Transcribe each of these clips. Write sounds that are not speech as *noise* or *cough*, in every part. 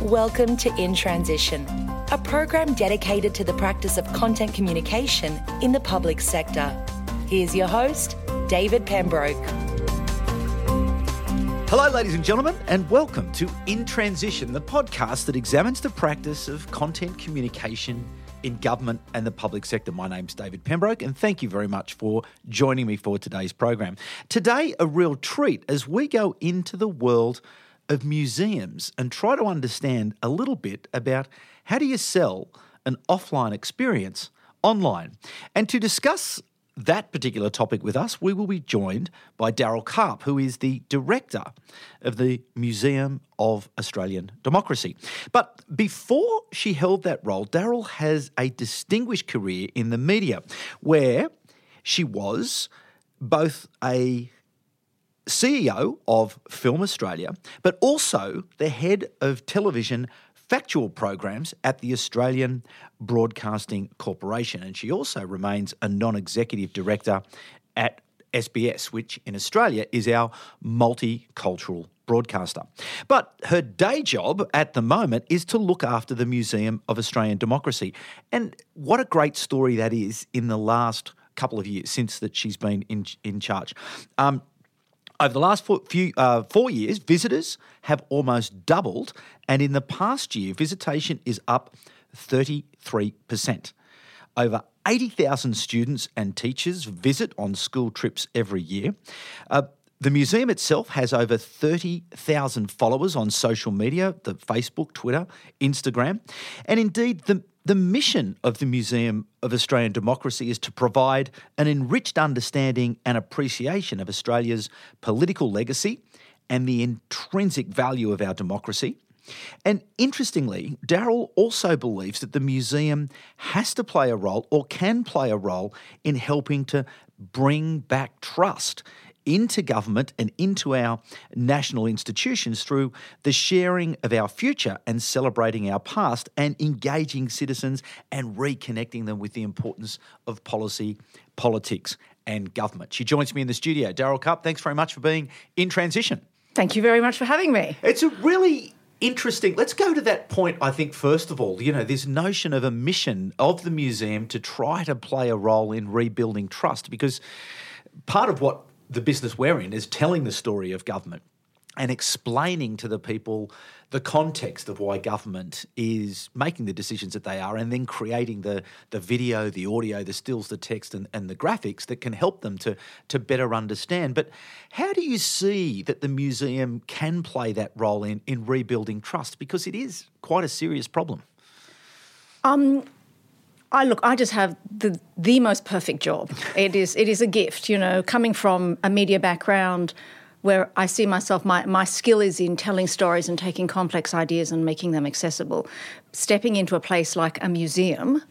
Welcome to In Transition, a program dedicated to the practice of content communication in the public sector. Here's your host, David Pembroke. Hello, ladies and gentlemen, and welcome to In Transition, the podcast that examines the practice of content communication in government and the public sector. My name's David Pembroke, and thank you very much for joining me for today's program. Today, a real treat as we go into the world of museums and try to understand a little bit about how do you sell an offline experience online. And to discuss that particular topic with us, we will be joined by Daryl Karp, who is the director of the Museum of Australian Democracy. But before she held that role, Daryl has a distinguished career in the media where she was both a CEO of Film Australia, but also the head of television factual programs at the Australian Broadcasting Corporation. And she also remains a non executive director at SBS, which in Australia is our multicultural broadcaster. But her day job at the moment is to look after the Museum of Australian Democracy. And what a great story that is in the last couple of years since that she's been in, in charge. Um, over the last four, few, uh, four years, visitors have almost doubled, and in the past year, visitation is up 33%. Over 80,000 students and teachers visit on school trips every year. Uh, the museum itself has over 30,000 followers on social media, the Facebook, Twitter, Instagram. And indeed, the, the mission of the Museum of Australian Democracy is to provide an enriched understanding and appreciation of Australia's political legacy and the intrinsic value of our democracy. And interestingly, Daryl also believes that the museum has to play a role or can play a role in helping to bring back trust into government and into our national institutions through the sharing of our future and celebrating our past and engaging citizens and reconnecting them with the importance of policy, politics, and government. She joins me in the studio. Daryl Karp, thanks very much for being in transition. Thank you very much for having me. It's a really interesting. Let's go to that point, I think, first of all. You know, this notion of a mission of the museum to try to play a role in rebuilding trust, because part of what the business we're in is telling the story of government and explaining to the people the context of why government is making the decisions that they are and then creating the, the video, the audio, the stills, the text and, and the graphics that can help them to, to better understand. But how do you see that the museum can play that role in, in rebuilding trust? Because it is quite a serious problem. Um, I look, I just have the the most perfect job. It is it is a gift, you know, coming from a media background where I see myself my my skill is in telling stories and taking complex ideas and making them accessible. Stepping into a place like a museum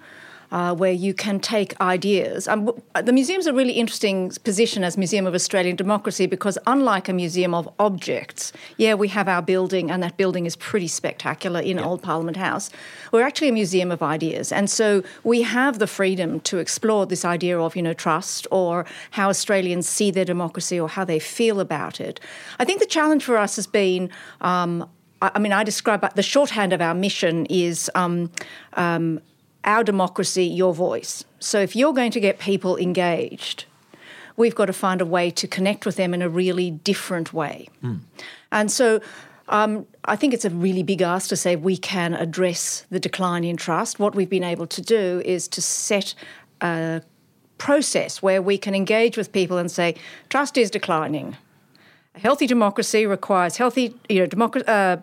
uh, where you can take ideas. Um, the museum's a really interesting position as Museum of Australian Democracy because, unlike a museum of objects, yeah, we have our building, and that building is pretty spectacular in yeah. Old Parliament House. We're actually a museum of ideas, and so we have the freedom to explore this idea of, you know, trust or how Australians see their democracy or how they feel about it. I think the challenge for us has been. Um, I mean, I describe the shorthand of our mission is um, um, our democracy, your voice. So if you're going to get people engaged, we've got to find a way to connect with them in a really different way. Mm. And so um, I think it's a really big ask to say we can address the decline in trust. What we've been able to do is to set a process where we can engage with people and say, trust is declining. A healthy democracy requires healthy, you know, democracy. Uh,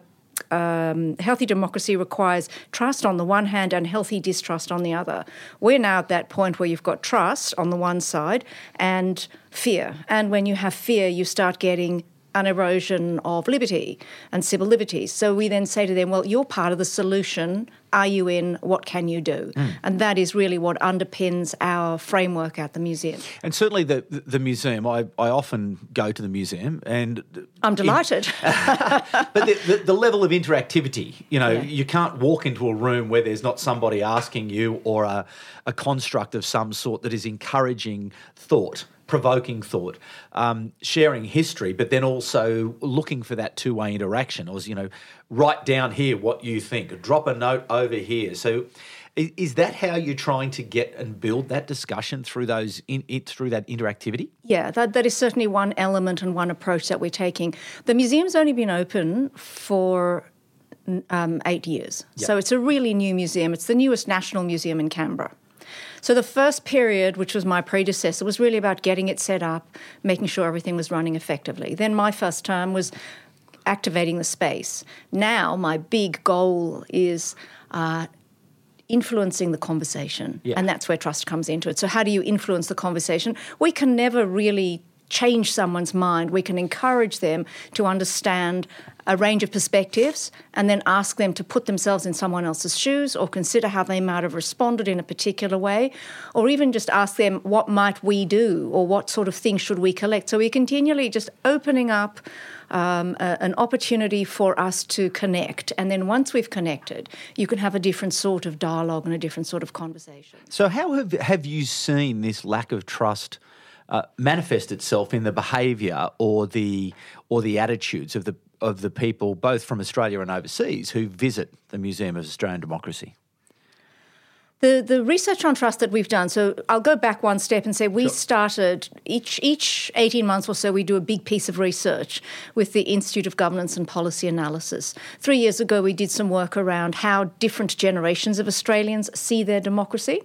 um, healthy democracy requires trust on the one hand and healthy distrust on the other. We're now at that point where you've got trust on the one side and fear. And when you have fear, you start getting an erosion of liberty and civil liberties. So we then say to them, well, you're part of the solution. Are you in? What can you do? Mm. And that is really what underpins our framework at the museum. And certainly the the museum, I, I often go to the museum and I'm delighted. In, *laughs* but the, the, the, level of interactivity, you know, yeah. you can't walk into a room where there's not somebody asking you or a, a construct of some sort that is encouraging thought provoking thought, um, sharing history, but then also looking for that two way interaction. Or, you know, write down here what you think, drop a note over here. So, is that how you're trying to get and build that discussion through those in, it, through that interactivity? Yeah, that, that is certainly one element and one approach that we're taking. The museum's only been open for um, eight years, yep. so it's a really new museum. It's the newest national museum in Canberra. So the first period, which was my predecessor, was really about getting it set up, making sure everything was running effectively. Then my first term was activating the space. Now my big goal is. Uh, influencing the conversation. Yeah. And that's where trust comes into it. So, how do you influence the conversation? We can never really change someone's mind. We can encourage them to understand a range of perspectives and then ask them to put themselves in someone else's shoes or consider how they might have responded in a particular way or even just ask them what might we do or what sort of things should we collect so we're continually just opening up um, a, an opportunity for us to connect and then once we've connected you can have a different sort of dialogue and a different sort of conversation so how have, have you seen this lack of trust uh, manifest itself in the behaviour or the or the attitudes of the of the people, both from Australia and overseas, who visit the Museum of Australian Democracy? The, the research on trust that we've done, so I'll go back one step and say we sure. started each each 18 months or so we do a big piece of research with the Institute of Governance and Policy Analysis. 3 years ago we did some work around how different generations of Australians see their democracy.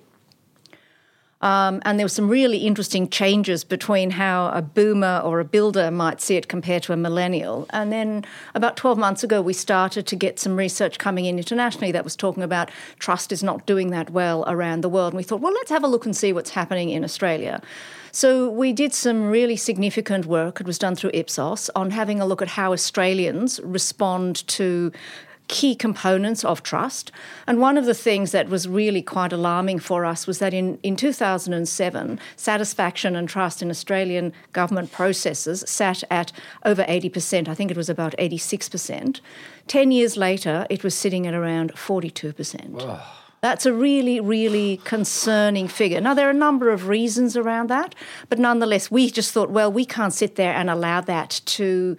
Um, and there were some really interesting changes between how a boomer or a builder might see it compared to a millennial. And then about 12 months ago, we started to get some research coming in internationally that was talking about trust is not doing that well around the world. And we thought, well, let's have a look and see what's happening in Australia. So we did some really significant work. It was done through Ipsos on having a look at how Australians respond to key components of trust. And one of the things that was really quite alarming for us was that in, in 2007, satisfaction and trust in Australian government processes sat at over 80%. I think it was about 86%. 10 years later, it was sitting at around 42%. That's a really, really concerning figure. Now, there are a number of reasons around that, but nonetheless, we just thought, well, we can't sit there and allow that to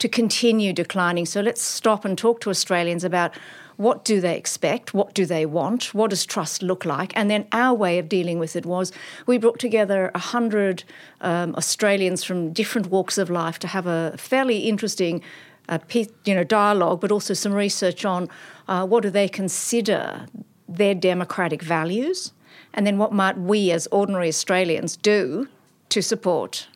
to continue declining. So let's stop and talk to Australians about what do they expect, what do they want, what does trust look like, and then our way of dealing with it was we brought together a hundred um, Australians from different walks of life to have a fairly interesting. Uh, you know, dialogue, but also some research on uh, what do they consider their democratic values, and then what might we as ordinary Australians do to support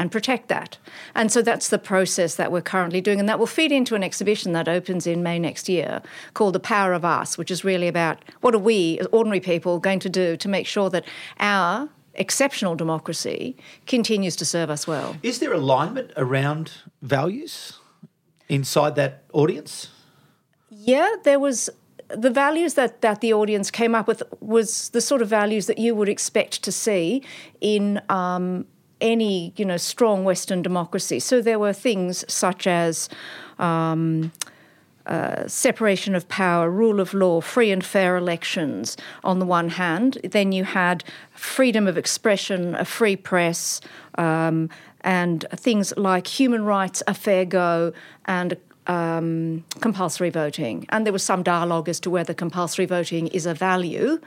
and protect that. And so that's the process that we're currently doing, and that will feed into an exhibition that opens in May next year called The Power of Us, which is really about what are we, as ordinary people, going to do to make sure that our exceptional democracy continues to serve us well. Is there alignment around values inside that audience? Yeah, there was the values that, that the audience came up with was the sort of values that you would expect to see in um, any you know strong Western democracy. So there were things such as. Um, uh, separation of power, rule of law, free and fair elections on the one hand. Then you had freedom of expression, a free press, um, and things like human rights, a fair go, and um, compulsory voting. And there was some dialogue as to whether compulsory voting is a value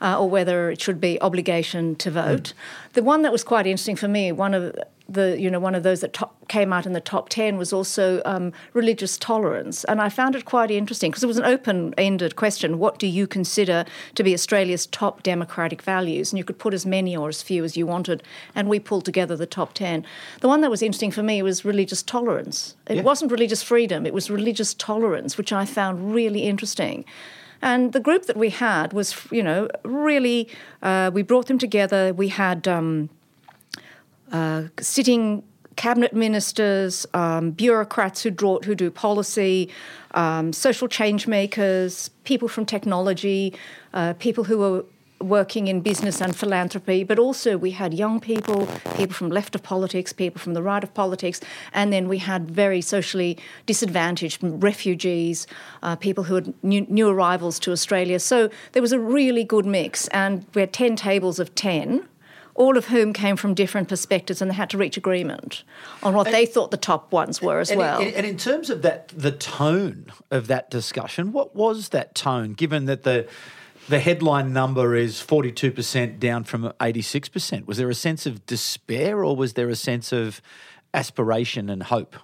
uh, or whether it should be obligation to vote. Mm. The one that was quite interesting for me, one of the you know one of those that top, came out in the top ten was also um, religious tolerance, and I found it quite interesting because it was an open-ended question. What do you consider to be Australia's top democratic values? And you could put as many or as few as you wanted, and we pulled together the top ten. The one that was interesting for me was religious tolerance. It yeah. wasn't religious freedom; it was religious tolerance, which I found really interesting. And the group that we had was, you know, really, uh, we brought them together. We had um, uh, sitting cabinet ministers, um, bureaucrats who, draw, who do policy, um, social change makers, people from technology, uh, people who are working in business and philanthropy, but also we had young people, people from left of politics, people from the right of politics, and then we had very socially disadvantaged refugees, uh, people who had new, new arrivals to Australia. So there was a really good mix, and we had 10 tables of 10 all of whom came from different perspectives, and they had to reach agreement on what and, they thought the top ones were as and, well. And, and in terms of that, the tone of that discussion, what was that tone? Given that the the headline number is 42% down from 86%. Was there a sense of despair or was there a sense of aspiration and hope?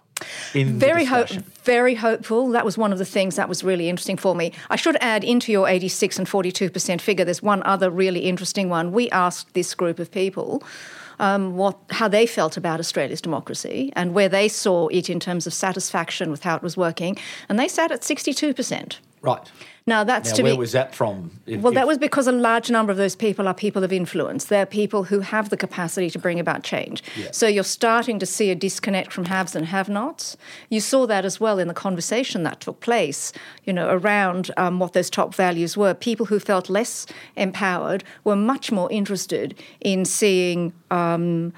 very hope, very hopeful. That was one of the things that was really interesting for me. I should add into your 86 and 42% figure. There's one other really interesting one. We asked this group of people um, what how they felt about Australia's democracy and where they saw it in terms of satisfaction with how it was working, and they sat at 62%. Right. Now that's now, to where be, was that from? If, well, if, that was because a large number of those people are people of influence. They're people who have the capacity to bring about change. Yeah. So you're starting to see a disconnect from haves and have-nots. You saw that as well in the conversation that took place. You know, around um, what those top values were. People who felt less empowered were much more interested in seeing. Um,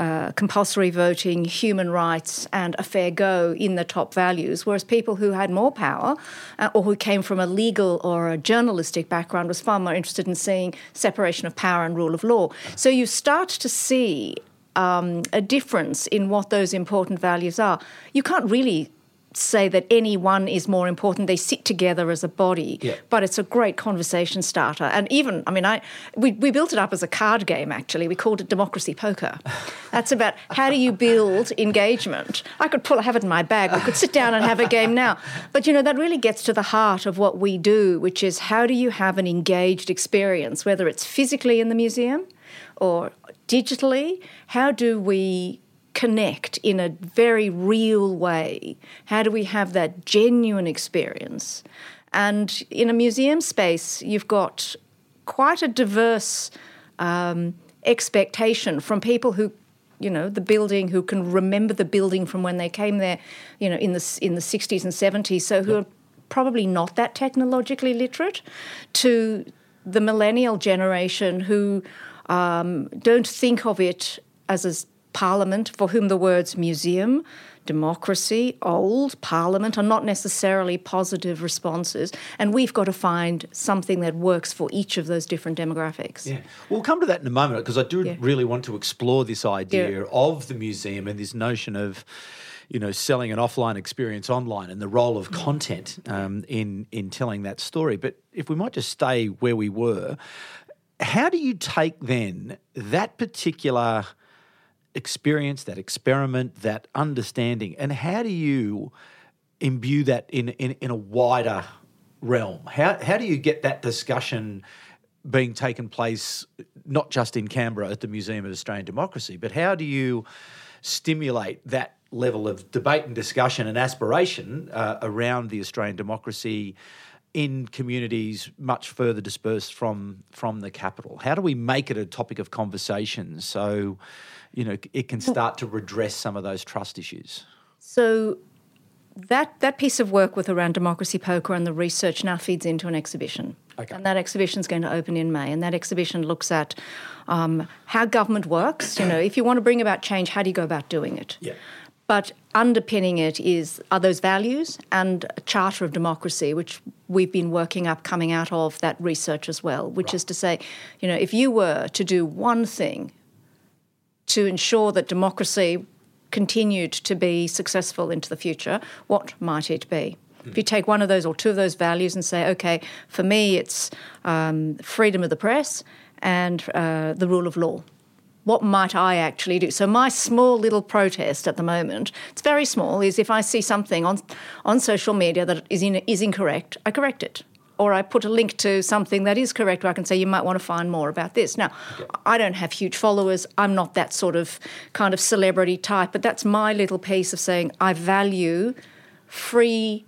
uh, compulsory voting, human rights, and a fair go in the top values, whereas people who had more power uh, or who came from a legal or a journalistic background was far more interested in seeing separation of power and rule of law. So you start to see um, a difference in what those important values are. You can't really say that any one is more important. They sit together as a body, yeah. but it's a great conversation starter. And even, I mean, I we, we built it up as a card game. Actually, we called it democracy poker. *laughs* That's about how do you build engagement. I could pull, have it in my bag. We could sit down and have a game now. But you know, that really gets to the heart of what we do, which is how do you have an engaged experience, whether it's physically in the museum or digitally. How do we connect in a very real way? How do we have that genuine experience? And in a museum space, you've got quite a diverse um, expectation from people who you know the building who can remember the building from when they came there you know in the in the 60s and 70s so who are probably not that technologically literate to the millennial generation who um, don't think of it as a Parliament, for whom the words museum, democracy, old, Parliament are not necessarily positive responses. And we've got to find something that works for each of those different demographics. Yeah. We'll come to that in a moment because I do yeah. really want to explore this idea yeah. of the museum and this notion of you know, selling an offline experience online and the role of content um, in in telling that story. But if we might just stay where we were, how do you take then that particular experience, that experiment, that understanding, and how do you imbue that in, in, in a wider realm? How, how do you get that discussion being taken place not just in Canberra at the Museum of Australian Democracy, but how do you stimulate that level of debate and discussion and aspiration uh, around the Australian democracy in communities much further dispersed from from the capital? How do we make it a topic of conversation so you know it can start to redress some of those trust issues? So that that piece of work with around democracy poker and the research now feeds into an exhibition. Okay. And that exhibition is going to open in May. And that exhibition looks at um, how government works. You know, if you want to bring about change, how do you go about doing it? Yeah. But underpinning it is are those values and a charter of democracy, which we've been working up coming out of that research as well, which right. is to say, you know, if you were to do one thing to ensure that democracy continued to be successful into the future, what might it be? If you take one of those or two of those values and say, okay, for me it's um, freedom of the press and uh, the rule of law what might I actually do? So my small little protest at the moment, it's very small, is if I see something on on social media that is in, is incorrect, I correct it. Or I put a link to something that is correct where I can say you might want to find more about this. Now, okay. I don't have huge followers. I'm not that sort of kind of celebrity type, but that's my little piece of saying I value free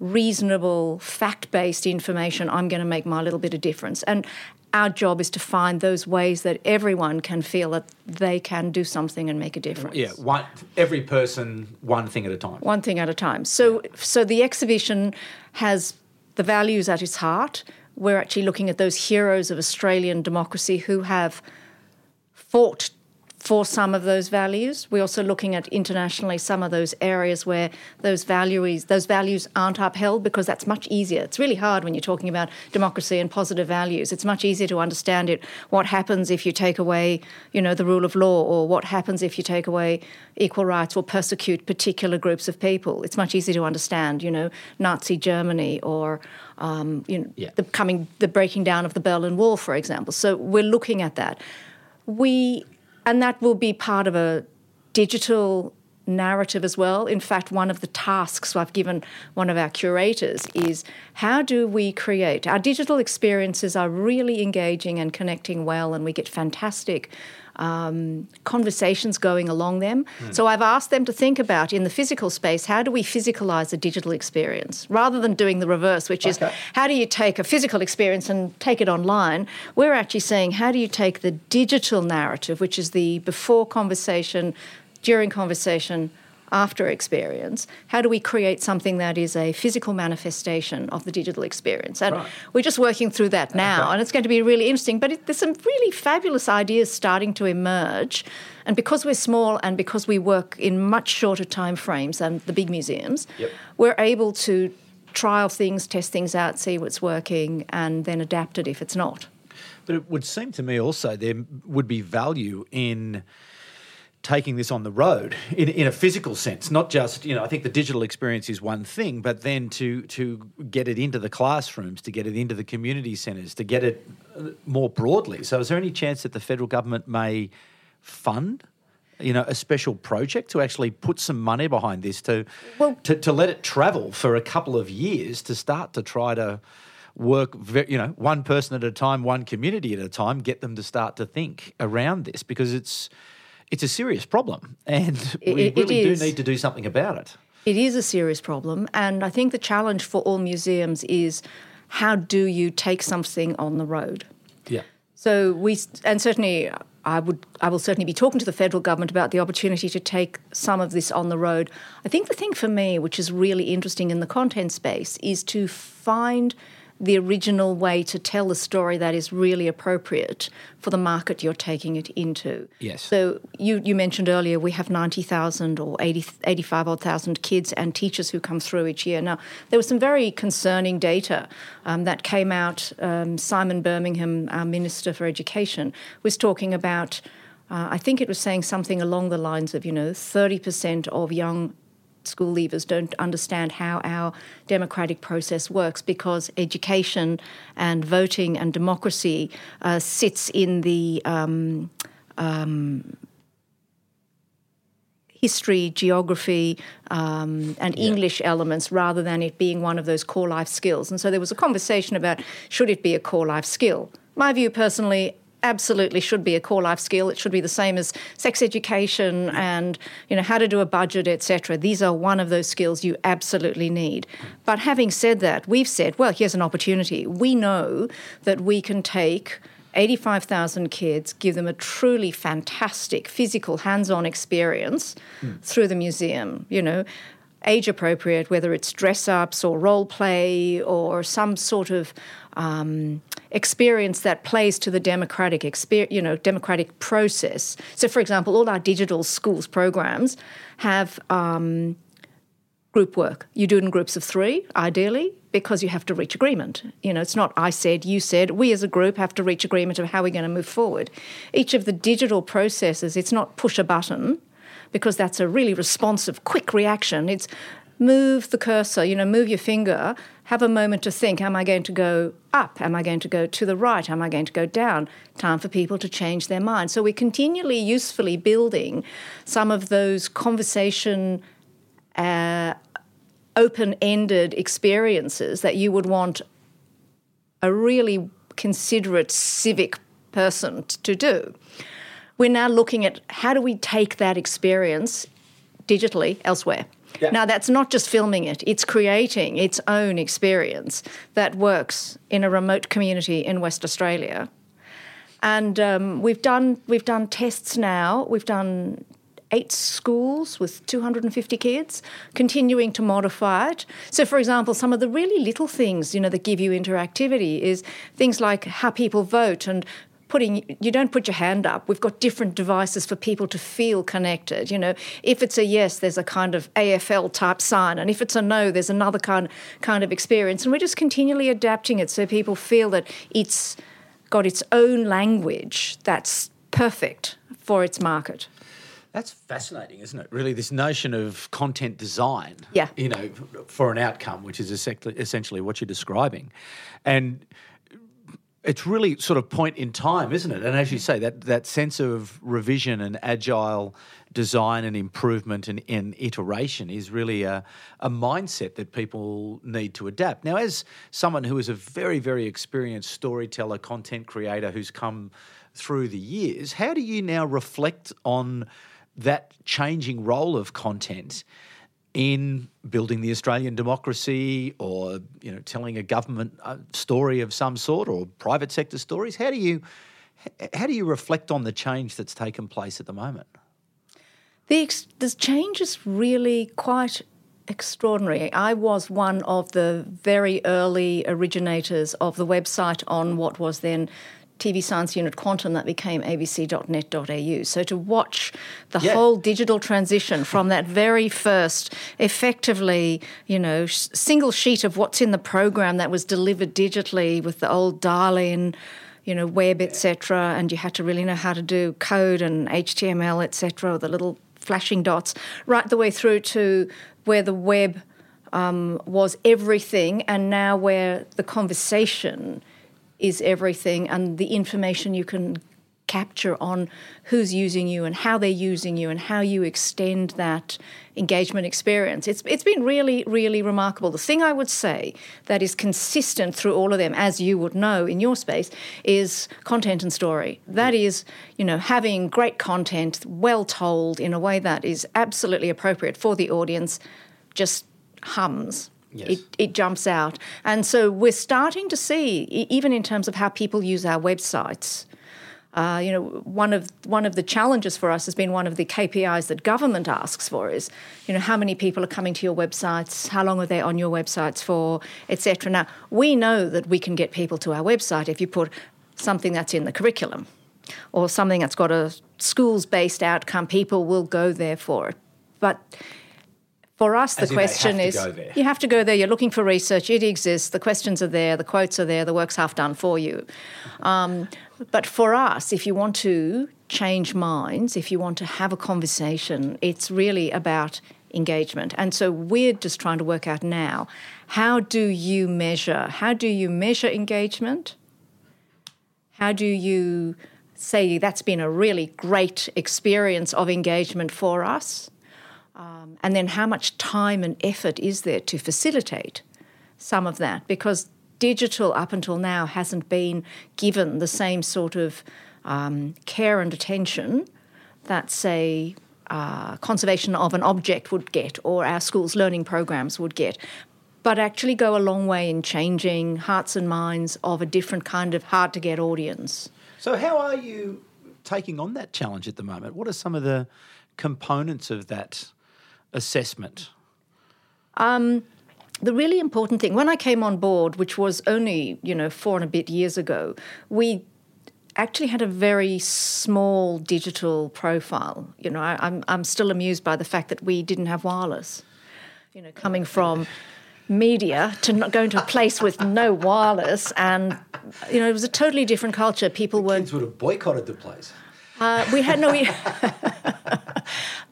reasonable fact-based information i'm going to make my little bit of difference and our job is to find those ways that everyone can feel that they can do something and make a difference. Yeah, one, every person, one thing at a time. One thing at a time. So, yeah. so the exhibition has the values at its heart. We're actually looking at those heroes of Australian democracy who have fought for some of those values. We're also looking at internationally some of those areas where those values those values aren't upheld because that's much easier. It's really hard when you're talking about democracy and positive values. It's much easier to understand it. What happens if you take away, you know, the rule of law, or what happens if you take away equal rights or persecute particular groups of people? It's much easier to understand, you know, Nazi Germany or um, you know, yeah. the coming the breaking down of the Berlin Wall, for example. So we're looking at that. We and that will be part of a digital narrative as well. In fact, one of the tasks I've given one of our curators is how do we create our digital experiences are really engaging and connecting well, and we get fantastic um, conversations going along them. Mm. So I've asked them to think about in the physical space how do we physicalize a digital experience rather than doing the reverse, which okay. is how do you take a physical experience and take it online. We're actually saying how do you take the digital narrative, which is the before conversation, during conversation, after experience, how do we create something that is a physical manifestation of the digital experience? And right. we're just working through that now, okay. and it's going to be really interesting. But it, there's some really fabulous ideas starting to emerge. And because we're small and because we work in much shorter time frames than the big museums, yep. we're able to trial things, test things out, see what's working, and then adapt it if it's not. But it would seem to me also there would be value in taking this on the road in, in a physical sense, not just, you know, I think the digital experience is one thing, but then to, to get it into the classrooms, to get it into the community centres, to get it uh, more broadly. So is there any chance that the federal government may fund you know, a special project to actually put some money behind this to, well, to, to let it travel for a couple of years to start to try to work, you know, one person at a time, one community at a time, get them to start to think around this because it's it's a serious problem, and we it, really do need to do something about it. It is a serious problem, and I think the challenge for all museums is how do you take something on the road? Yeah. So we, and certainly I would, I will certainly be talking to the federal government about the opportunity to take some of this on the road. I think the thing for me, which is really interesting in the content space, is to find the original way to tell the story that is really appropriate for the market you're taking it into. Yes. So you, you mentioned earlier we have 90,000 or 80, 85 odd thousand kids and teachers who come through each year. Now, there was some very concerning data um, that came out. Um, Simon Birmingham, our Minister for Education, was talking about uh, I think it was saying something along the lines of, you know, 30% of young school leavers don't understand how our democratic process works because education and voting and democracy uh, sits in the um, um, history, geography, um, and yeah. English elements rather than it being one of those core life skills. And so there was a conversation about should it be a core life skill. My view personally, absolutely should be a core life skill. It should be the same as sex education and you know how to do a budget, etc. These are one of those skills you absolutely need. But having said that, we've said, well, here's an opportunity. We know that we can take 85,000 kids, give them a truly fantastic physical hands-on experience mm. through the museum, you know, age appropriate, whether it's dress ups or role play or some sort of um, experience that plays to the democratic experience, you know, democratic process. So, for example, all our digital schools programs have um, group work. You do it in groups of three, ideally, because you have to reach agreement. You know, it's not I said, you said. We as a group have to reach agreement of how we're going to move forward. Each of the digital processes, it's not push a button because that's a really responsive, quick reaction. It's move the cursor, you know, move your finger, have a moment to think Am I going to go up? Am I going to go to the right? Am I going to go down? Time for people to change their mind. So we're continually usefully building some of those conversation. Uh, open ended experiences that you would want a really considerate civic person to do. We're now looking at how do we take that experience digitally elsewhere. Yeah. Now, that's not just filming it, it's creating its own experience that works in a remote community in West Australia. And um, we've, done, we've done tests now, we've done eight schools with 250 kids, continuing to modify it. So, for example, some of the really little things, you know, that give you interactivity is things like how people vote and putting you don't put your hand up. We've got different devices for people to feel connected. You know, if it's a yes, there's a kind of AFL type sign, and if it's a no, there's another kind kind of experience. And we're just continually adapting it so people feel that it's got its own language that's perfect for its market. That's fascinating, isn't it? Really, this notion of content design. Yeah. You know, for an outcome, which is essentially what you're describing, and it's really sort of point in time, isn't it? And as you mm. say, that that sense of revision and agile design and improvement and, and iteration is really a, a mindset that people need to adapt. Now, as someone who is a very, very experienced storyteller, content creator who's come through the years, how do you now reflect on that changing role of content in building the Australian democracy or you know telling a government uh, story of some sort or private sector stories how do you how do you reflect on the change that's taken place at the moment the, ex- the change is really quite extraordinary. I was one of the very early originators of the website on what was then TV Science Unit Quantum that became abc.net.au. So to watch the yeah. whole digital transition from that very first, effectively, you know, single sheet of what's in the program that was delivered digitally with the old dial-in, you know, web, etc., and you had to really know how to do code and HTML, etc., the little flashing dots, right the way through to where the web um, was everything, and now where the conversation is everything, and the information you can capture on who's using you and how they're using you and how you extend that engagement experience. It's it's been really really remarkable. The thing I would say that is consistent through all of them as you would know in your space is content and story. That is, you know, having great content well told in a way that is absolutely appropriate for the audience just hums Yes. It, it jumps out. And so we're starting to see, even in terms of how people use our websites, uh, you know, one of one of the challenges for us has been one of the KPIs that government asks for is, you know, how many people are coming to your websites, how long are they on your websites for, etc. Now we know that we can get people to our website if you put something that's in the curriculum, or something that's got a schools-based outcome. People will go there for it, but for us, the question is you have to go there. You're looking for research. It exists. The questions are there. The quotes are there. The work's half done for you. Um, but for us, if you want to change minds, if you want to have a conversation, it's really about engagement. And so we're just trying to work out now how do you measure? How do you measure engagement? How do you say that's been a really great experience of engagement for us? Um, and then how much time and effort is there to facilitate some of that? Because digital up until now hasn't been given the same sort of um, care and attention that, say, uh, conservation of an object would get or our schools' learning programs would get, but actually go a long way in changing hearts and minds of a different kind of hard to get audience. So, how are you taking on that challenge at the moment? What are some of the components of that assessment? Um, the really important thing when I came on board, which was only you know four and a bit years ago, we actually had a very small digital profile. You know, I, am I'm, I'm still amused by the fact that we didn't have wireless. You know, coming from media to not going to a place with no wireless, and you know, it was a totally different culture. People were kids would have boycotted the place. Uh, we had no. *laughs*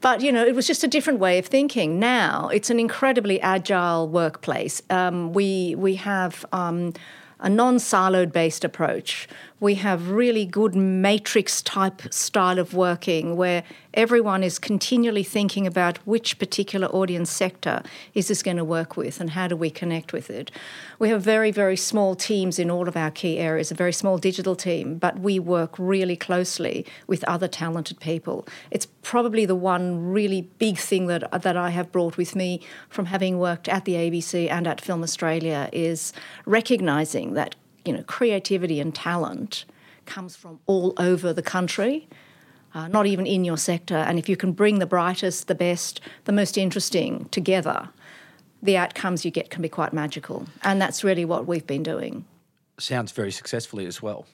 but you know, it was just a different way of thinking. Now it's an incredibly agile workplace. Um, we we have. Um, a non siloed based approach. We have really good matrix type style of working where everyone is continually thinking about which particular audience sector is this going to work with and how do we connect with it. We have very, very small teams in all of our key areas, a very small digital team, but we work really closely with other talented people. It's probably the one really big thing that, that I have brought with me from having worked at the ABC and at Film Australia is recognising that you know creativity and talent comes from all over the country uh, not even in your sector. And if you can bring the brightest, the best, the most interesting together, the outcomes you get can be quite magical. And that's really what we've been doing. Sounds very successfully as well.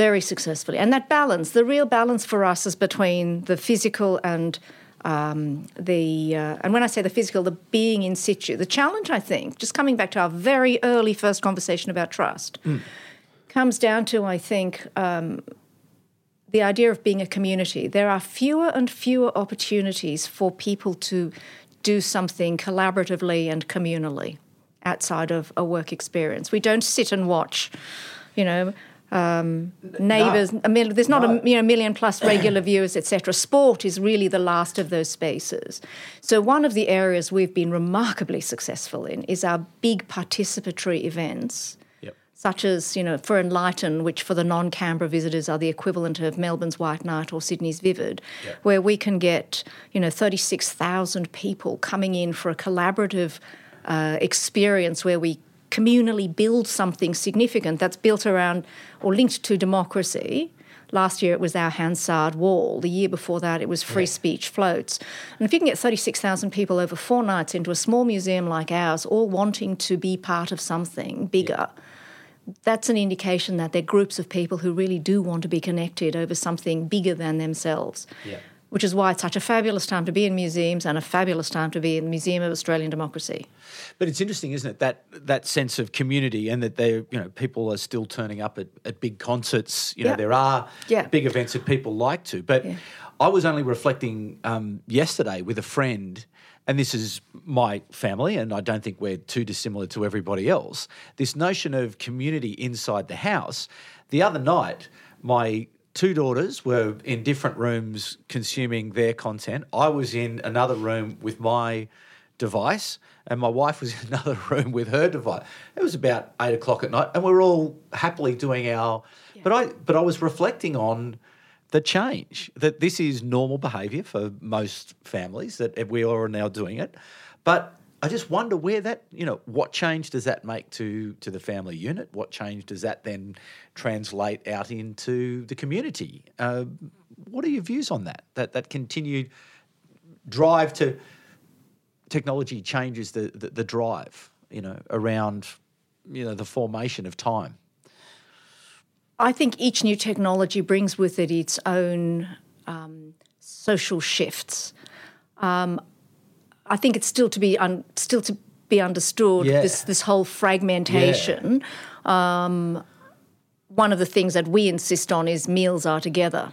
Very successfully. And that balance, the real balance for us is between the physical and um, the uh, and when I say the physical, the being in situ. The challenge, I think, just coming back to our very early first conversation about trust, mm. comes down to I think um, the idea of being a community. There are fewer and fewer opportunities for people to do something collaboratively and communally outside of a work experience. We don't sit and watch, you know, um, neighbours. No. Mil- there's not no. a you know, million plus regular viewers, etc. Sport is really the last of those spaces. So one of the areas we've been remarkably successful in is our big participatory events. Such as, you know, for Enlighten, which for the non Canberra visitors are the equivalent of Melbourne's White Night or Sydney's Vivid, where we can get, you know, 36,000 people coming in for a collaborative uh, experience where we communally build something significant that's built around or linked to democracy. Last year it was our Hansard Wall. The year before that it was Free. Speech Floats. And if you can get 36,000 people over four nights into a small museum like ours, all wanting to be part of something bigger, yeah. that's an indication that they're groups of people who really do want to be connected over something bigger than themselves. Yeah which is why it's such a fabulous time to be in museums and a fabulous time to be in the Museum of Australian Democracy. But it's interesting, isn't it, that that sense of community and that they, you know, people are still turning up at, at big concerts. You know, there are yeah. big events that people like to. But yeah. I was only reflecting um, yesterday with a friend, and this is my family, and I don't think we're too dissimilar to everybody else. This notion of community inside the house. The other night, my two daughters were in different rooms consuming their content. I was in another room with my device, and my wife was *laughs* in another room with her device. It was about eight o'clock at night, and we were all happily doing our. Yeah. But I, but I was reflecting on the change that this is normal behaviour for most families that we are now doing it, but I just wonder where that, you know, what change does that make to to the family unit? What change does that then translate out into the community? Uh, what are your views on that? That that continued drive to technology changes the, the, the drive, you know, around you know the formation of time. I think each new technology brings with it its own um, social shifts. Um, I think it's still to be un, still to be understood. Yeah. This this whole fragmentation. Yeah. Um, one of the things that we insist on is meals are together.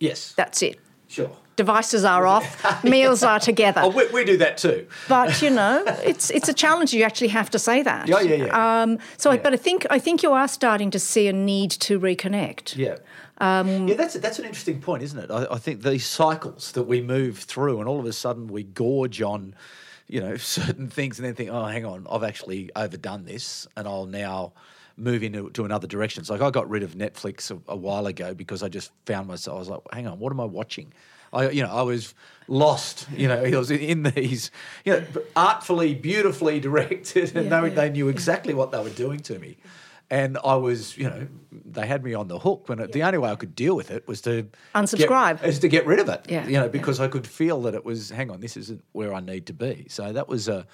Yes, that's it. Sure. Devices are off, *laughs* meals are together. Oh, we, we, do that too. But you know, *laughs* it's it's a challenge. You actually have to say that. Yeah, yeah, yeah. Um, so, yeah. but I think I think you are starting to see a need to reconnect. Yeah. Um, yeah, that's that's an interesting point, isn't it? I, I, think these cycles that we move through, and all of a sudden we gorge on, you know, *laughs* certain things, and then think, oh, hang on, I've actually overdone this, and I'll now move into to another direction. It's like I got rid of Netflix a, a while ago because I just found myself. I was like, hang on, what am I watching? I, you know, I was lost. You know, *laughs* he was in these, you know, artfully, beautifully *laughs* directed, and yeah, they, yeah. they knew exactly what they were doing to me and I was, you know, they had me on the hook when it, the only way I could deal with it was to unsubscribe, get, is to get rid of it. Yeah, you know, because yeah. I could feel that it was, hang on, this isn't where I need to be. So that was a.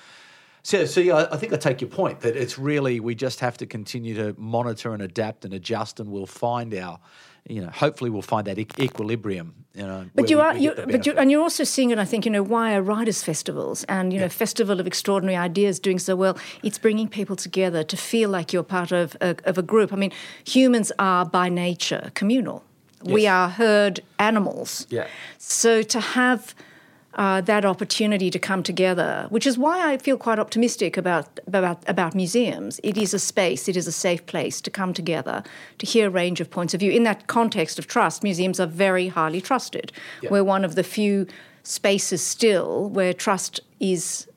So, so yeah, I think I take your point that it's really we just have to continue to monitor and adapt and adjust, and we'll find our you know, hopefully we'll find that e- equilibrium. You know, but you we, are, we you, but you, and you're also seeing it. I think you know why are writers' festivals and you know Festival of Extraordinary Ideas doing so well. It's bringing people together to feel like you're part of a, of a group. I mean, humans are by nature communal. Yes. We are herd animals. Yeah. So to have uh, that opportunity to come together, which is why I feel quite optimistic about, about, about museums. It is a space, it is a safe place to come together, to hear a range of points of view. In that context of trust, museums are very highly trusted. Yeah. We're one of the few spaces still where trust is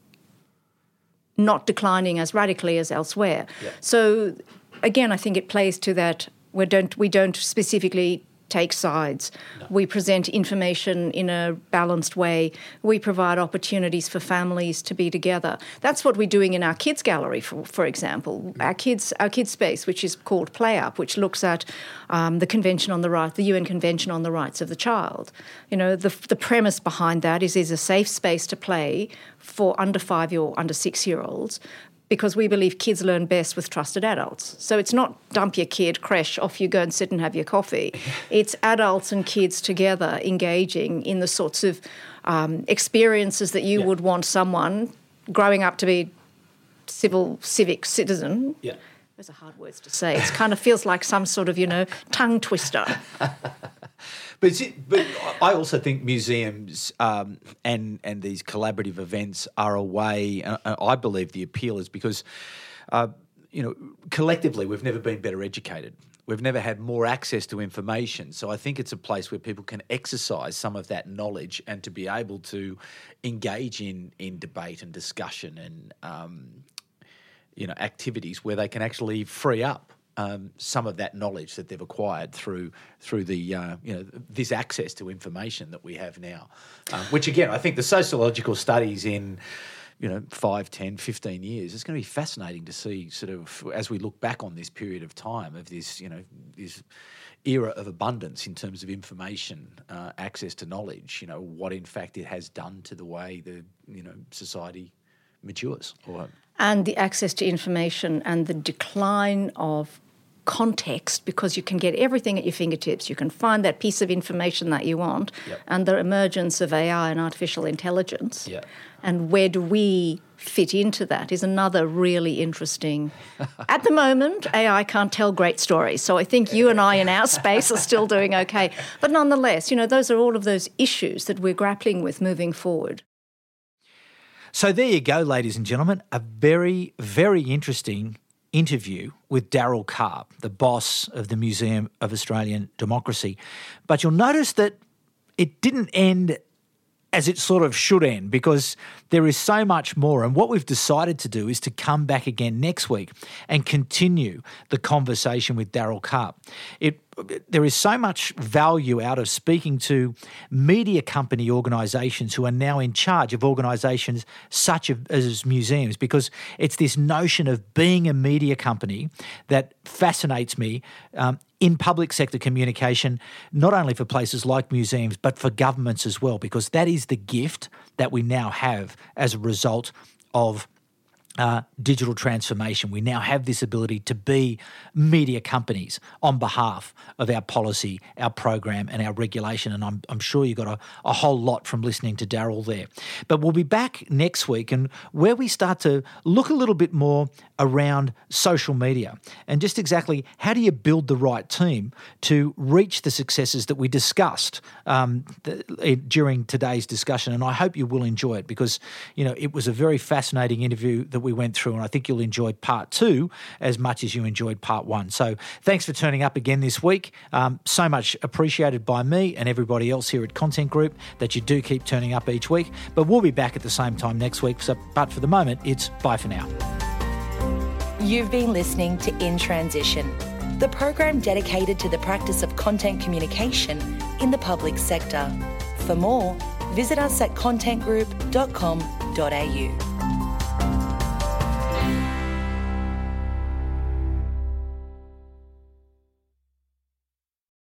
not declining as radically as elsewhere. Yeah. So again, I think it plays to that we don't we don't specifically take sides. No. We present information in a balanced way. We provide opportunities for families to be together. That's what we're doing in our kids gallery, for, for example. Our kids, our kids space, which is called Play Up, which looks at um, the Convention on the Right, the UN Convention on the Rights of the Child. You know, the, the premise behind that is is a safe space to play for under five or under six year olds because we believe kids learn best with trusted adults. So it's not dump your kid, crash, off you go and sit and have your coffee. *laughs* it's adults and kids together engaging in the sorts of um, experiences that you yeah. would want someone growing up to be civil civic citizen. Yeah. Those are hard words to say. It kind of feels like some sort of, you know, tongue twister. *laughs* But, but I also think museums um, and and these collaborative events are a way. Uh, I believe the appeal is because, uh, you know, collectively we've never been better educated. We've never had more access to information. So I think it's a place where people can exercise some of that knowledge and to be able to engage in in debate and discussion and um, you know activities where they can actually free up um, some of that knowledge that they've acquired through through the uh, you know this access to information that we have now, um, which again I think the sociological studies in you know 5 10 15 years it's going to be fascinating to see sort of as we look back on this period of time of this you know this era of abundance in terms of information uh, access to knowledge you know what in fact it has done to the way the you know society matures or and the access to information and the decline of context because you can get everything at your fingertips. You can find that piece of information that you want, yep. and the emergence of AI and artificial intelligence. Yep. And where do we fit into that is another really interesting. *laughs* At the moment, AI can't tell great stories. So I think you and I in our space are still doing okay. But nonetheless, you know, those are all of those issues that we're grappling with moving forward. So there you go, ladies and gentlemen. A very, very interesting interview with Daryl Karp, the boss of the Museum of Australian Democracy. But you'll notice that it didn't end as it sort of should end because there is so much more. And what we've decided to do is to come back again next week and continue the conversation with Daryl Karp. It there is so much value out of speaking to media company organisations who are now in charge of organisations such as museums because it's this notion of being a media company that fascinates me um, in public sector communication, not only for places like museums, but for governments as well, because that is the gift that we now have as a result of uh, digital transformation. We now have this ability to be media companies on behalf of our policy, our program, and our regulation. And I'm, I'm sure you got a, a whole lot from listening to Daryl there. But we'll be back next week and where we start to look a little bit more around social media and just exactly how do you build the right team to reach the successes that we discussed um, the, during today's discussion. And I hope you will enjoy it because, you know, it was a very fascinating interview that we went through, and I think you'll enjoy part two as much as you enjoyed part one. So thanks for turning up again this week. Um, so much appreciated by me and everybody else here at Content Group that you do keep turning up each week. But we'll be back at the same time next week. So, but for the moment, it's bye for now. You've been listening to In Transition, the program dedicated to the practice of content communication in the public sector. For more, visit us at contentgroup.com.au.